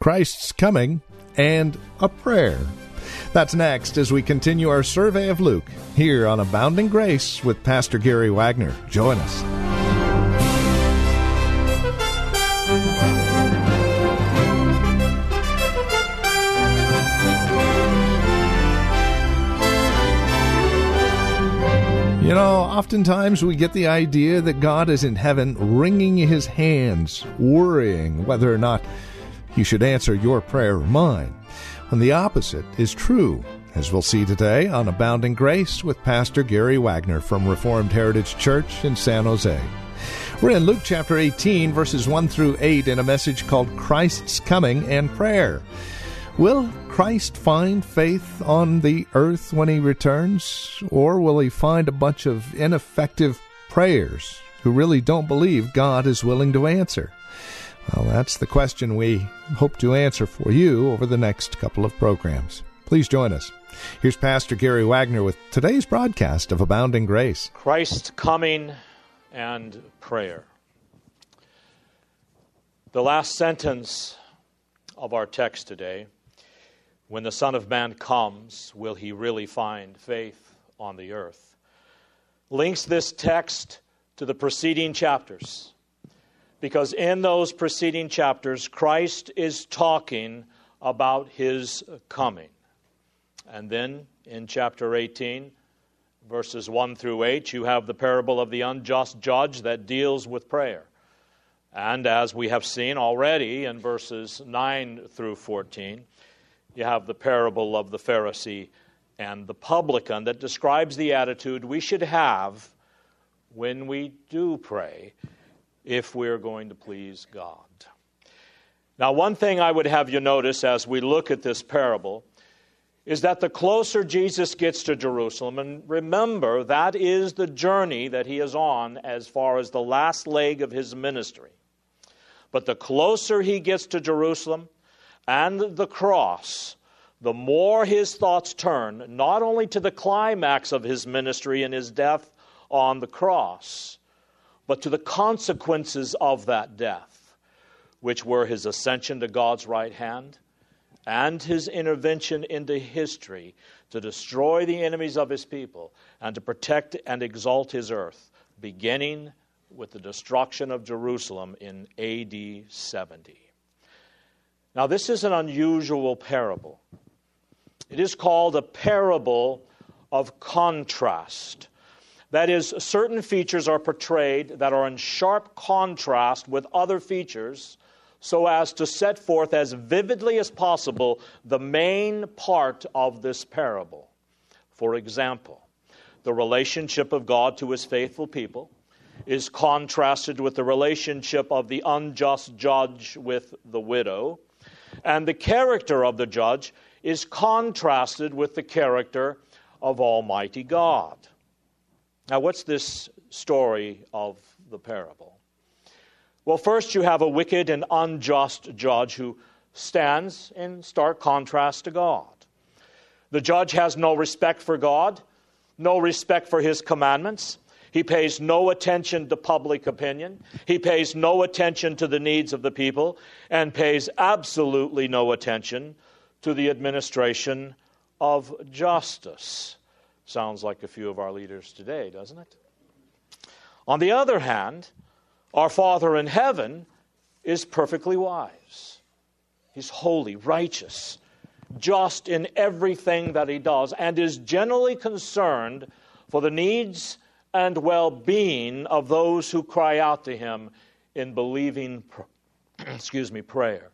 Christ's coming and a prayer. That's next as we continue our survey of Luke here on Abounding Grace with Pastor Gary Wagner. Join us. You know, oftentimes we get the idea that God is in heaven wringing his hands, worrying whether or not he should answer your prayer or mine. And the opposite is true, as we'll see today on Abounding Grace with Pastor Gary Wagner from Reformed Heritage Church in San Jose. We're in Luke chapter 18, verses 1 through 8, in a message called Christ's Coming and Prayer. Will Christ find faith on the earth when he returns, or will he find a bunch of ineffective prayers who really don't believe God is willing to answer? Well, that's the question we hope to answer for you over the next couple of programs. Please join us. Here's Pastor Gary Wagner with today's broadcast of Abounding Grace. Christ coming and prayer. The last sentence of our text today when the Son of Man comes, will he really find faith on the earth? Links this text to the preceding chapters. Because in those preceding chapters, Christ is talking about his coming. And then in chapter 18, verses 1 through 8, you have the parable of the unjust judge that deals with prayer. And as we have seen already in verses 9 through 14, you have the parable of the Pharisee and the publican that describes the attitude we should have when we do pray if we're going to please God. Now, one thing I would have you notice as we look at this parable is that the closer Jesus gets to Jerusalem, and remember, that is the journey that he is on as far as the last leg of his ministry. But the closer he gets to Jerusalem, and the cross, the more his thoughts turn not only to the climax of his ministry and his death on the cross, but to the consequences of that death, which were his ascension to God's right hand and his intervention into history to destroy the enemies of his people and to protect and exalt his earth, beginning with the destruction of Jerusalem in AD 70. Now, this is an unusual parable. It is called a parable of contrast. That is, certain features are portrayed that are in sharp contrast with other features so as to set forth as vividly as possible the main part of this parable. For example, the relationship of God to his faithful people is contrasted with the relationship of the unjust judge with the widow and the character of the judge is contrasted with the character of Almighty God. Now, what's this story of the parable? Well, first, you have a wicked and unjust judge who stands in stark contrast to God. The judge has no respect for God, no respect for his commandments. He pays no attention to public opinion. He pays no attention to the needs of the people and pays absolutely no attention to the administration of justice. Sounds like a few of our leaders today, doesn't it? On the other hand, our Father in heaven is perfectly wise. He's holy, righteous, just in everything that he does, and is generally concerned for the needs and well being of those who cry out to him in believing excuse me, prayer.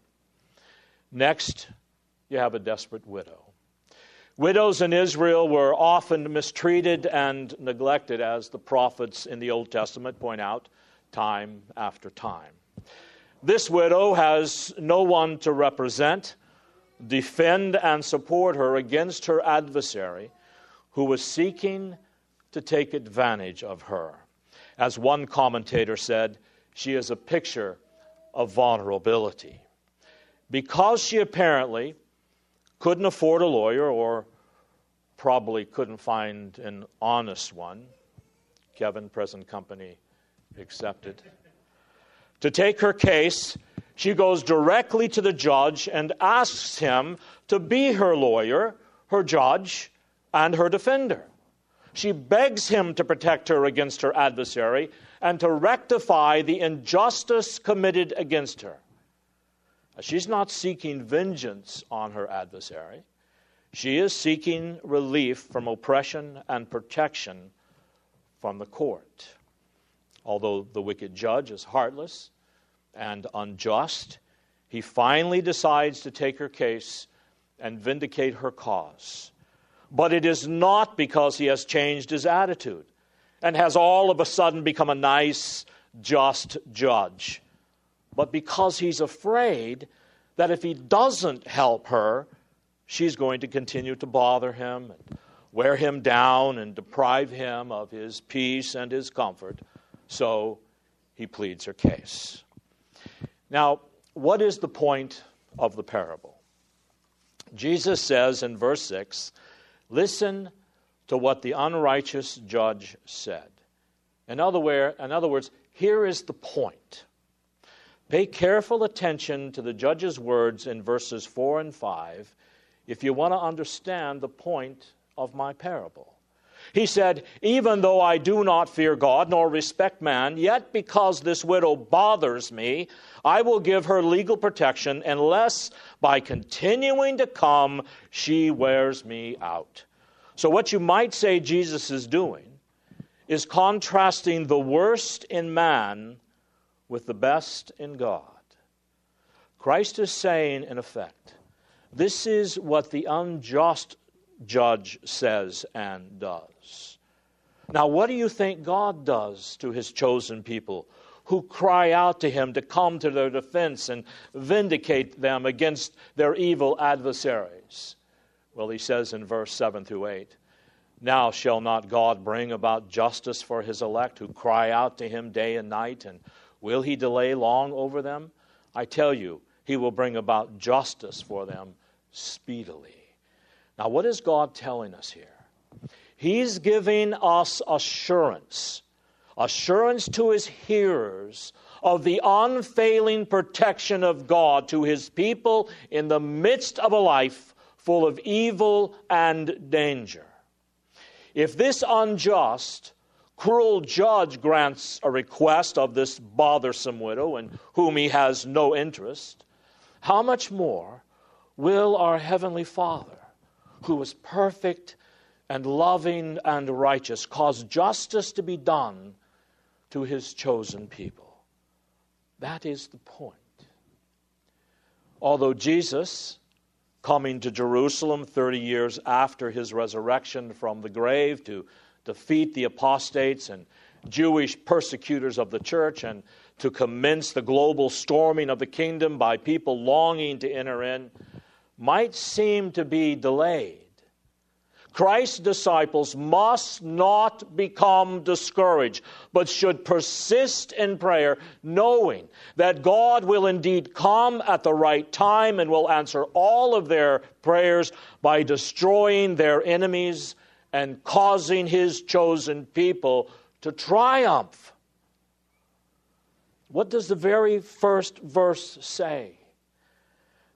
Next, you have a desperate widow. Widows in Israel were often mistreated and neglected, as the prophets in the Old Testament point out time after time. This widow has no one to represent, defend, and support her against her adversary who was seeking to take advantage of her. As one commentator said, she is a picture of vulnerability. Because she apparently couldn't afford a lawyer or probably couldn't find an honest one, Kevin, present company excepted. To take her case, she goes directly to the judge and asks him to be her lawyer, her judge, and her defender. She begs him to protect her against her adversary and to rectify the injustice committed against her. She's not seeking vengeance on her adversary. She is seeking relief from oppression and protection from the court. Although the wicked judge is heartless and unjust, he finally decides to take her case and vindicate her cause. But it is not because he has changed his attitude and has all of a sudden become a nice, just judge, but because he's afraid that if he doesn't help her, she's going to continue to bother him and wear him down and deprive him of his peace and his comfort. So he pleads her case. Now, what is the point of the parable? Jesus says in verse 6 Listen to what the unrighteous judge said. In other, way, in other words, here is the point. Pay careful attention to the judge's words in verses 4 and 5 if you want to understand the point of my parable. He said, Even though I do not fear God nor respect man, yet because this widow bothers me, I will give her legal protection unless by continuing to come she wears me out. So, what you might say Jesus is doing is contrasting the worst in man with the best in God. Christ is saying, in effect, this is what the unjust judge says and does. Now, what do you think God does to his chosen people who cry out to him to come to their defense and vindicate them against their evil adversaries? Well, he says in verse 7 through 8 Now shall not God bring about justice for his elect who cry out to him day and night, and will he delay long over them? I tell you, he will bring about justice for them speedily. Now, what is God telling us here? He's giving us assurance, assurance to his hearers of the unfailing protection of God to his people in the midst of a life full of evil and danger. If this unjust, cruel judge grants a request of this bothersome widow in whom he has no interest, how much more will our Heavenly Father who is perfect and loving and righteous, cause justice to be done to his chosen people. That is the point. Although Jesus, coming to Jerusalem 30 years after his resurrection from the grave to defeat the apostates and Jewish persecutors of the church and to commence the global storming of the kingdom by people longing to enter in, might seem to be delayed. Christ's disciples must not become discouraged, but should persist in prayer, knowing that God will indeed come at the right time and will answer all of their prayers by destroying their enemies and causing his chosen people to triumph. What does the very first verse say?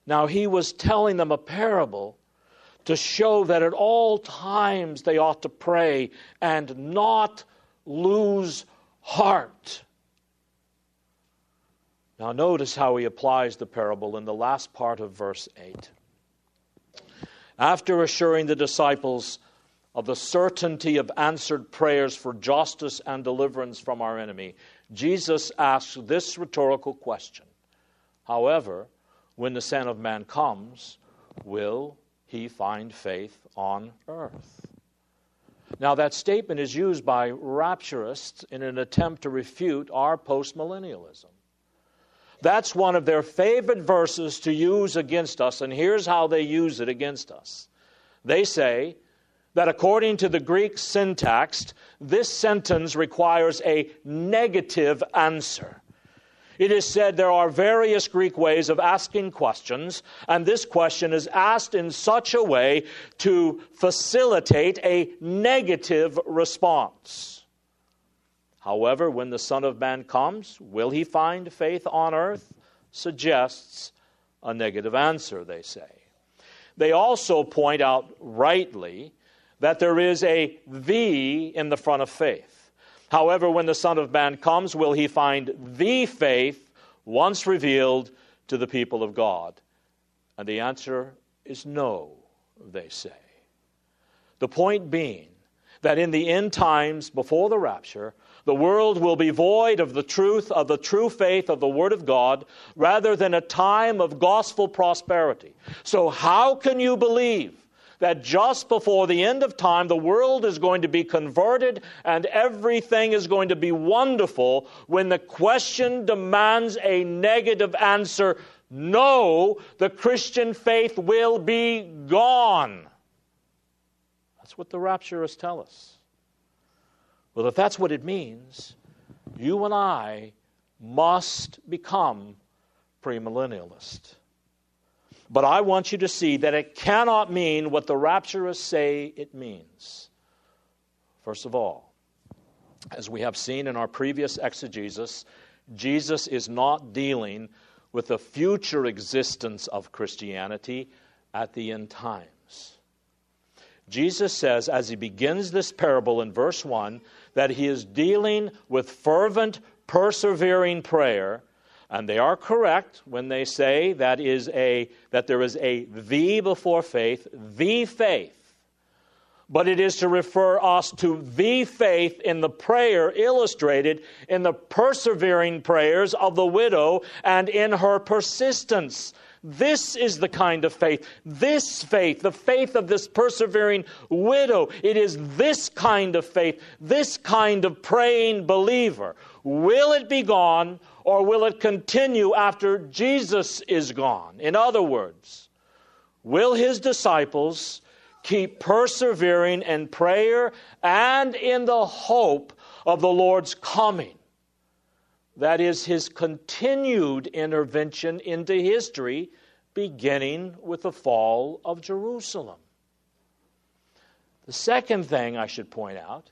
Now, he was telling them a parable to show that at all times they ought to pray and not lose heart. Now, notice how he applies the parable in the last part of verse 8. After assuring the disciples of the certainty of answered prayers for justice and deliverance from our enemy, Jesus asks this rhetorical question However, when the Son of Man comes, will he find faith on earth? Now, that statement is used by rapturists in an attempt to refute our postmillennialism. That's one of their favorite verses to use against us, and here's how they use it against us. They say that according to the Greek syntax, this sentence requires a negative answer. It is said there are various Greek ways of asking questions, and this question is asked in such a way to facilitate a negative response. However, when the Son of Man comes, will he find faith on earth? Suggests a negative answer, they say. They also point out rightly that there is a the in the front of faith. However, when the Son of Man comes, will he find the faith once revealed to the people of God? And the answer is no, they say. The point being that in the end times, before the rapture, the world will be void of the truth of the true faith of the Word of God rather than a time of gospel prosperity. So, how can you believe that just before the end of time, the world is going to be converted and everything is going to be wonderful when the question demands a negative answer no, the Christian faith will be gone. That's what the rapturists tell us. Well, if that's what it means, you and I must become premillennialist. But I want you to see that it cannot mean what the rapturists say it means. First of all, as we have seen in our previous exegesis, Jesus is not dealing with the future existence of Christianity at the end times. Jesus says, as he begins this parable in verse 1, that he is dealing with fervent, persevering prayer and they are correct when they say that, is a, that there is a the before faith, the faith. But it is to refer us to the faith in the prayer illustrated in the persevering prayers of the widow and in her persistence. This is the kind of faith. This faith, the faith of this persevering widow, it is this kind of faith, this kind of praying believer. Will it be gone or will it continue after Jesus is gone? In other words, will his disciples keep persevering in prayer and in the hope of the Lord's coming? That is his continued intervention into history, beginning with the fall of Jerusalem. The second thing I should point out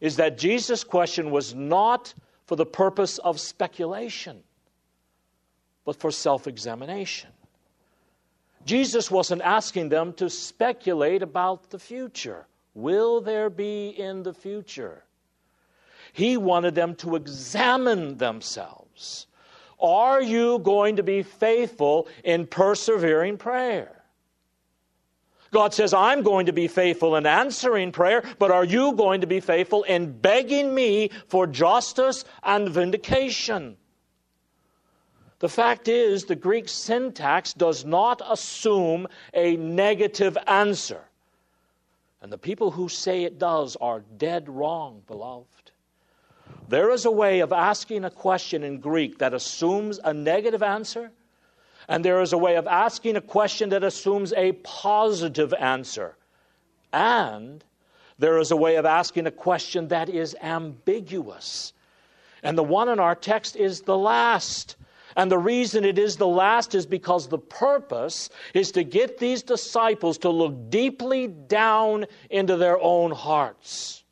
is that Jesus' question was not for the purpose of speculation, but for self examination. Jesus wasn't asking them to speculate about the future. Will there be in the future? He wanted them to examine themselves. Are you going to be faithful in persevering prayer? God says, I'm going to be faithful in answering prayer, but are you going to be faithful in begging me for justice and vindication? The fact is, the Greek syntax does not assume a negative answer. And the people who say it does are dead wrong, beloved. There is a way of asking a question in Greek that assumes a negative answer and there is a way of asking a question that assumes a positive answer. And there is a way of asking a question that is ambiguous. And the one in our text is the last. And the reason it is the last is because the purpose is to get these disciples to look deeply down into their own hearts.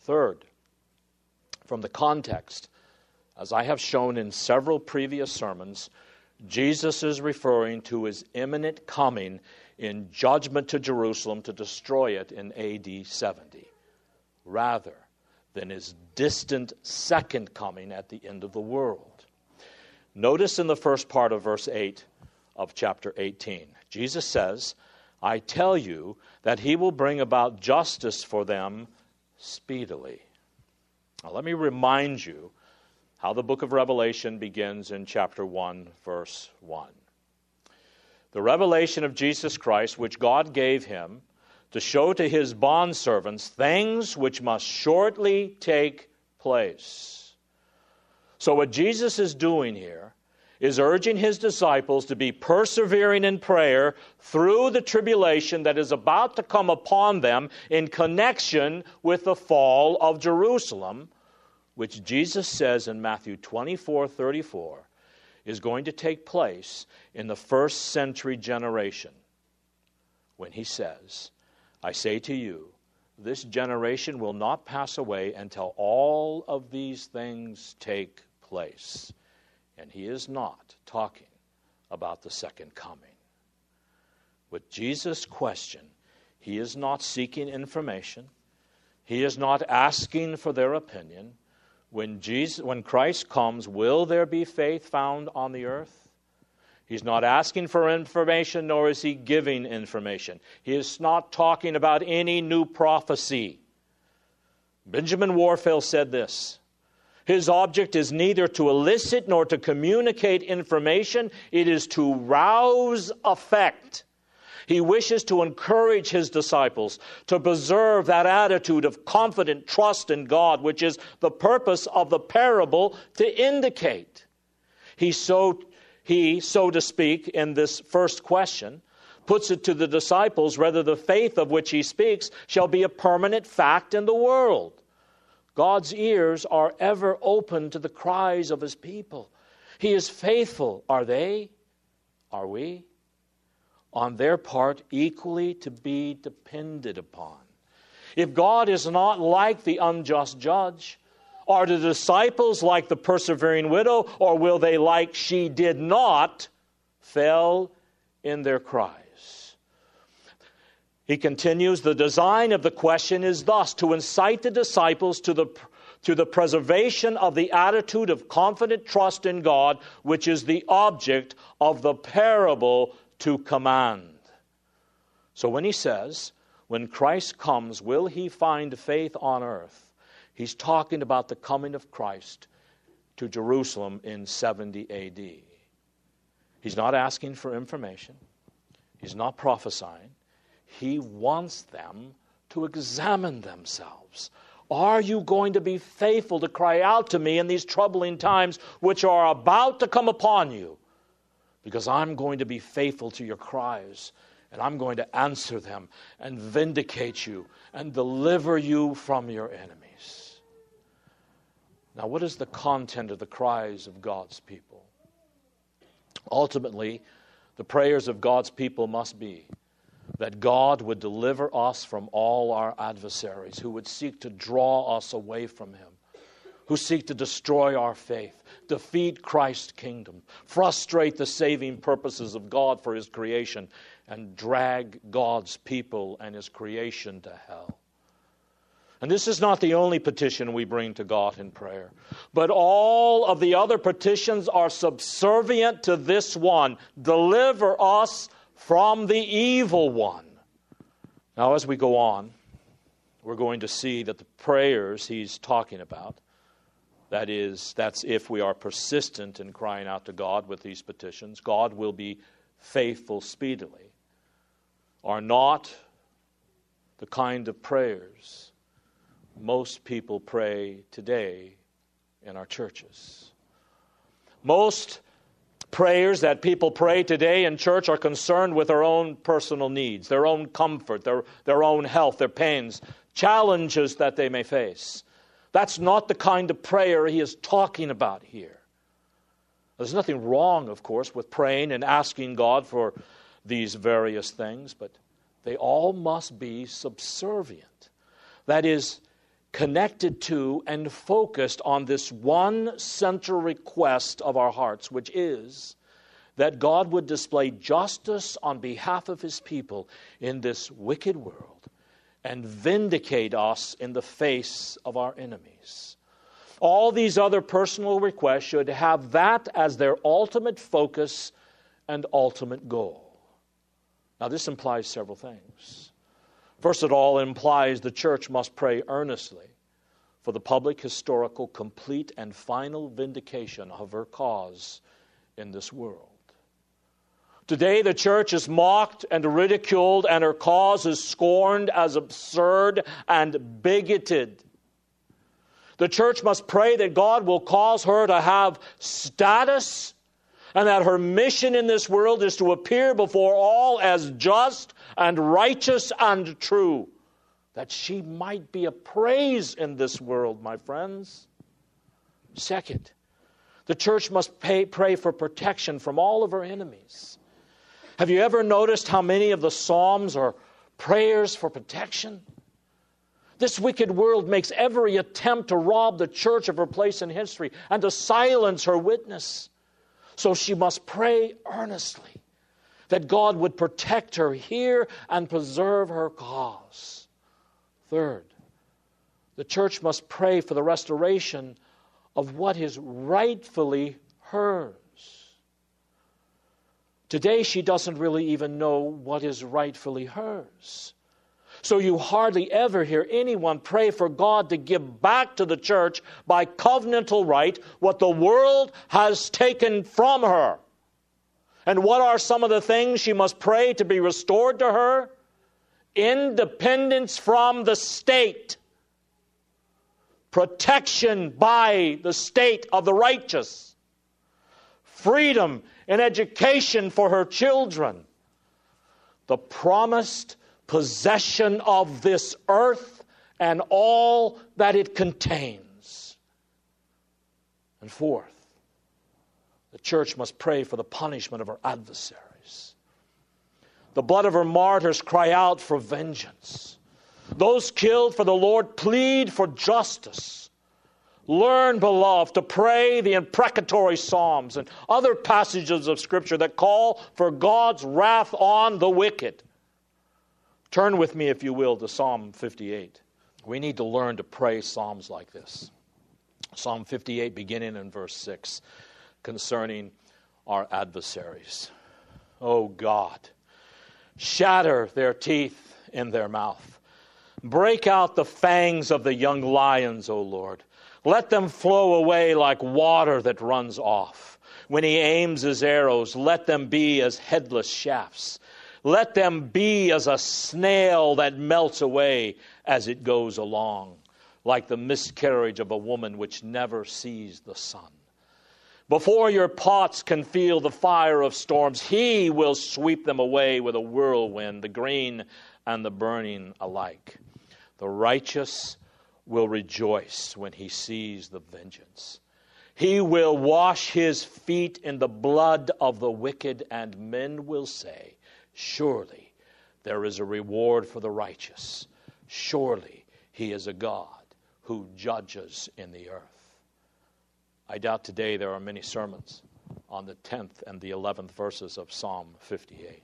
Third, from the context, as I have shown in several previous sermons, Jesus is referring to his imminent coming in judgment to Jerusalem to destroy it in AD 70, rather than his distant second coming at the end of the world. Notice in the first part of verse 8 of chapter 18, Jesus says, I tell you that he will bring about justice for them speedily. Now, let me remind you how the book of Revelation begins in chapter 1, verse 1. The revelation of Jesus Christ, which God gave him to show to his bondservants things which must shortly take place. So, what Jesus is doing here is urging his disciples to be persevering in prayer through the tribulation that is about to come upon them in connection with the fall of Jerusalem, which Jesus says in Matthew 24 34 is going to take place in the first century generation when he says, I say to you, this generation will not pass away until all of these things take place. And he is not talking about the second coming. With Jesus' question, he is not seeking information. He is not asking for their opinion. When, Jesus, when Christ comes, will there be faith found on the earth? He's not asking for information, nor is he giving information. He is not talking about any new prophecy. Benjamin Warfield said this his object is neither to elicit nor to communicate information, it is to rouse affect. He wishes to encourage his disciples to preserve that attitude of confident trust in God, which is the purpose of the parable to indicate. He so, he, so to speak, in this first question, puts it to the disciples whether the faith of which he speaks shall be a permanent fact in the world. God's ears are ever open to the cries of his people. He is faithful. Are they? Are we? On their part, equally to be depended upon. If God is not like the unjust judge, are the disciples like the persevering widow, or will they, like she did not, fell in their cries? He continues, the design of the question is thus to incite the disciples to the, to the preservation of the attitude of confident trust in God, which is the object of the parable to command. So when he says, when Christ comes, will he find faith on earth? He's talking about the coming of Christ to Jerusalem in 70 AD. He's not asking for information, he's not prophesying. He wants them to examine themselves. Are you going to be faithful to cry out to me in these troubling times which are about to come upon you? Because I'm going to be faithful to your cries, and I'm going to answer them and vindicate you and deliver you from your enemies. Now, what is the content of the cries of God's people? Ultimately, the prayers of God's people must be that God would deliver us from all our adversaries who would seek to draw us away from Him, who seek to destroy our faith, defeat Christ's kingdom, frustrate the saving purposes of God for His creation, and drag God's people and His creation to hell. And this is not the only petition we bring to God in prayer, but all of the other petitions are subservient to this one deliver us from the evil one. Now, as we go on, we're going to see that the prayers he's talking about, that is, that's if we are persistent in crying out to God with these petitions, God will be faithful speedily, are not the kind of prayers most people pray today in our churches. Most prayers that people pray today in church are concerned with their own personal needs, their own comfort, their, their own health, their pains, challenges that they may face. That's not the kind of prayer he is talking about here. There's nothing wrong, of course, with praying and asking God for these various things, but they all must be subservient. That is, connected to and focused on this one central request of our hearts, which is that God would display justice on behalf of his people in this wicked world and vindicate us in the face of our enemies. All these other personal requests should have that as their ultimate focus and ultimate goal. Now, this implies several things. First of all, it implies the church must pray earnestly for the public, historical, complete, and final vindication of her cause in this world. Today, the church is mocked and ridiculed, and her cause is scorned as absurd and bigoted. The church must pray that God will cause her to have status and that her mission in this world is to appear before all as just and righteous and true, that she might be a praise in this world, my friends. Second, the church must pay, pray for protection from all of her enemies. Have you ever noticed how many of the Psalms are prayers for protection? This wicked world makes every attempt to rob the church of her place in history and to silence her witness. So she must pray earnestly that God would protect her here and preserve her cause. Third, the church must pray for the restoration of what is rightfully hers. Today, she doesn't really even know what is rightfully hers. So you hardly ever hear anyone pray for God to give back to the church by covenantal right what the world has taken from her. And what are some of the things she must pray to be restored to her? Independence from the state, protection by the state of the righteous, freedom and education for her children, the promised possession of this earth and all that it contains. And fourth, the church must pray for the punishment of her adversaries. The blood of her martyrs cry out for vengeance. Those killed for the Lord plead for justice. Learn, beloved, to pray the imprecatory Psalms and other passages of Scripture that call for God's wrath on the wicked. Turn with me, if you will, to Psalm 58. We need to learn to pray Psalms like this. Psalm 58, beginning in verse 6, concerning our adversaries. Oh God, shatter their teeth in their mouth. Break out the fangs of the young lions, O Lord. Let them flow away like water that runs off. When he aims his arrows, let them be as headless shafts. Let them be as a snail that melts away as it goes along, like the miscarriage of a woman which never sees the sun. Before your pots can feel the fire of storms, he will sweep them away with a whirlwind, the green and the burning alike. The righteous will rejoice when he sees the vengeance. He will wash his feet in the blood of the wicked, and men will say, Surely there is a reward for the righteous. Surely he is a God who judges in the earth. I doubt today there are many sermons on the 10th and the 11th verses of Psalm 58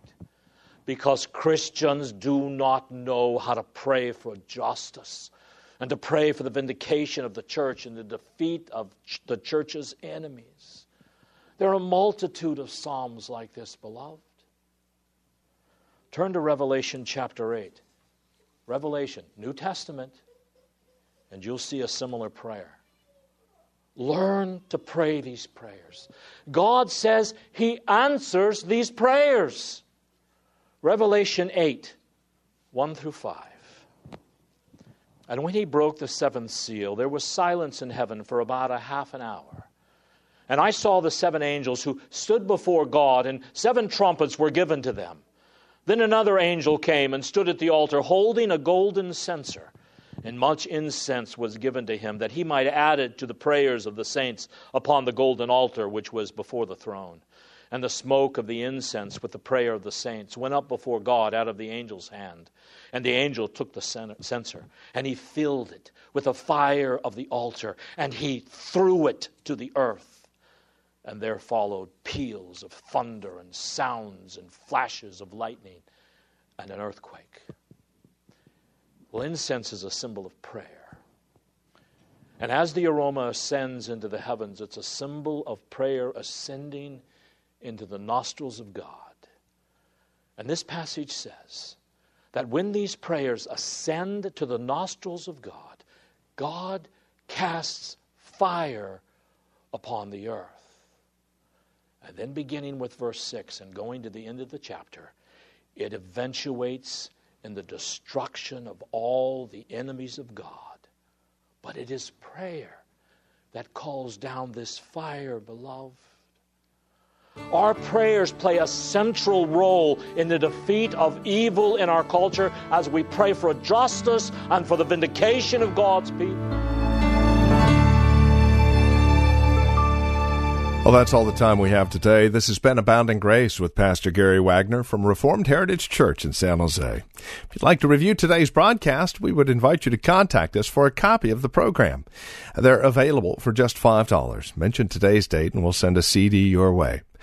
because Christians do not know how to pray for justice and to pray for the vindication of the church and the defeat of the church's enemies. There are a multitude of psalms like this, beloved. Turn to Revelation chapter 8. Revelation, New Testament, and you'll see a similar prayer. Learn to pray these prayers. God says He answers these prayers. Revelation 8, 1 through 5. And when he broke the seventh seal, there was silence in heaven for about a half an hour. And I saw the seven angels who stood before God, and seven trumpets were given to them. Then another angel came and stood at the altar holding a golden censer, and much incense was given to him that he might add it to the prayers of the saints upon the golden altar which was before the throne. And the smoke of the incense with the prayer of the saints went up before God out of the angel's hand. And the angel took the censer, and he filled it with the fire of the altar, and he threw it to the earth and there followed peals of thunder and sounds and flashes of lightning and an earthquake. Well, incense is a symbol of prayer. And as the aroma ascends into the heavens, it's a symbol of prayer ascending into the nostrils of God. And this passage says that when these prayers ascend to the nostrils of God, God casts fire upon the earth. And then beginning with verse 6 and going to the end of the chapter, it eventuates in the destruction of all the enemies of God But it is prayer that calls down this fire, beloved. Our prayers play a central role in the defeat of evil in our culture as we pray for justice and for the vindication of God's people. Well, that's all the time we have today. This has been Abounding Grace with Pastor Gary Wagner from Reformed Heritage Church in San Jose. If you'd like to review today's broadcast, we would invite you to contact us for a copy of the program. They're available for just $5. Mention today's date and we'll send a CD your way.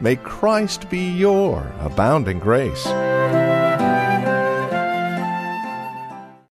may Christ be your abounding grace.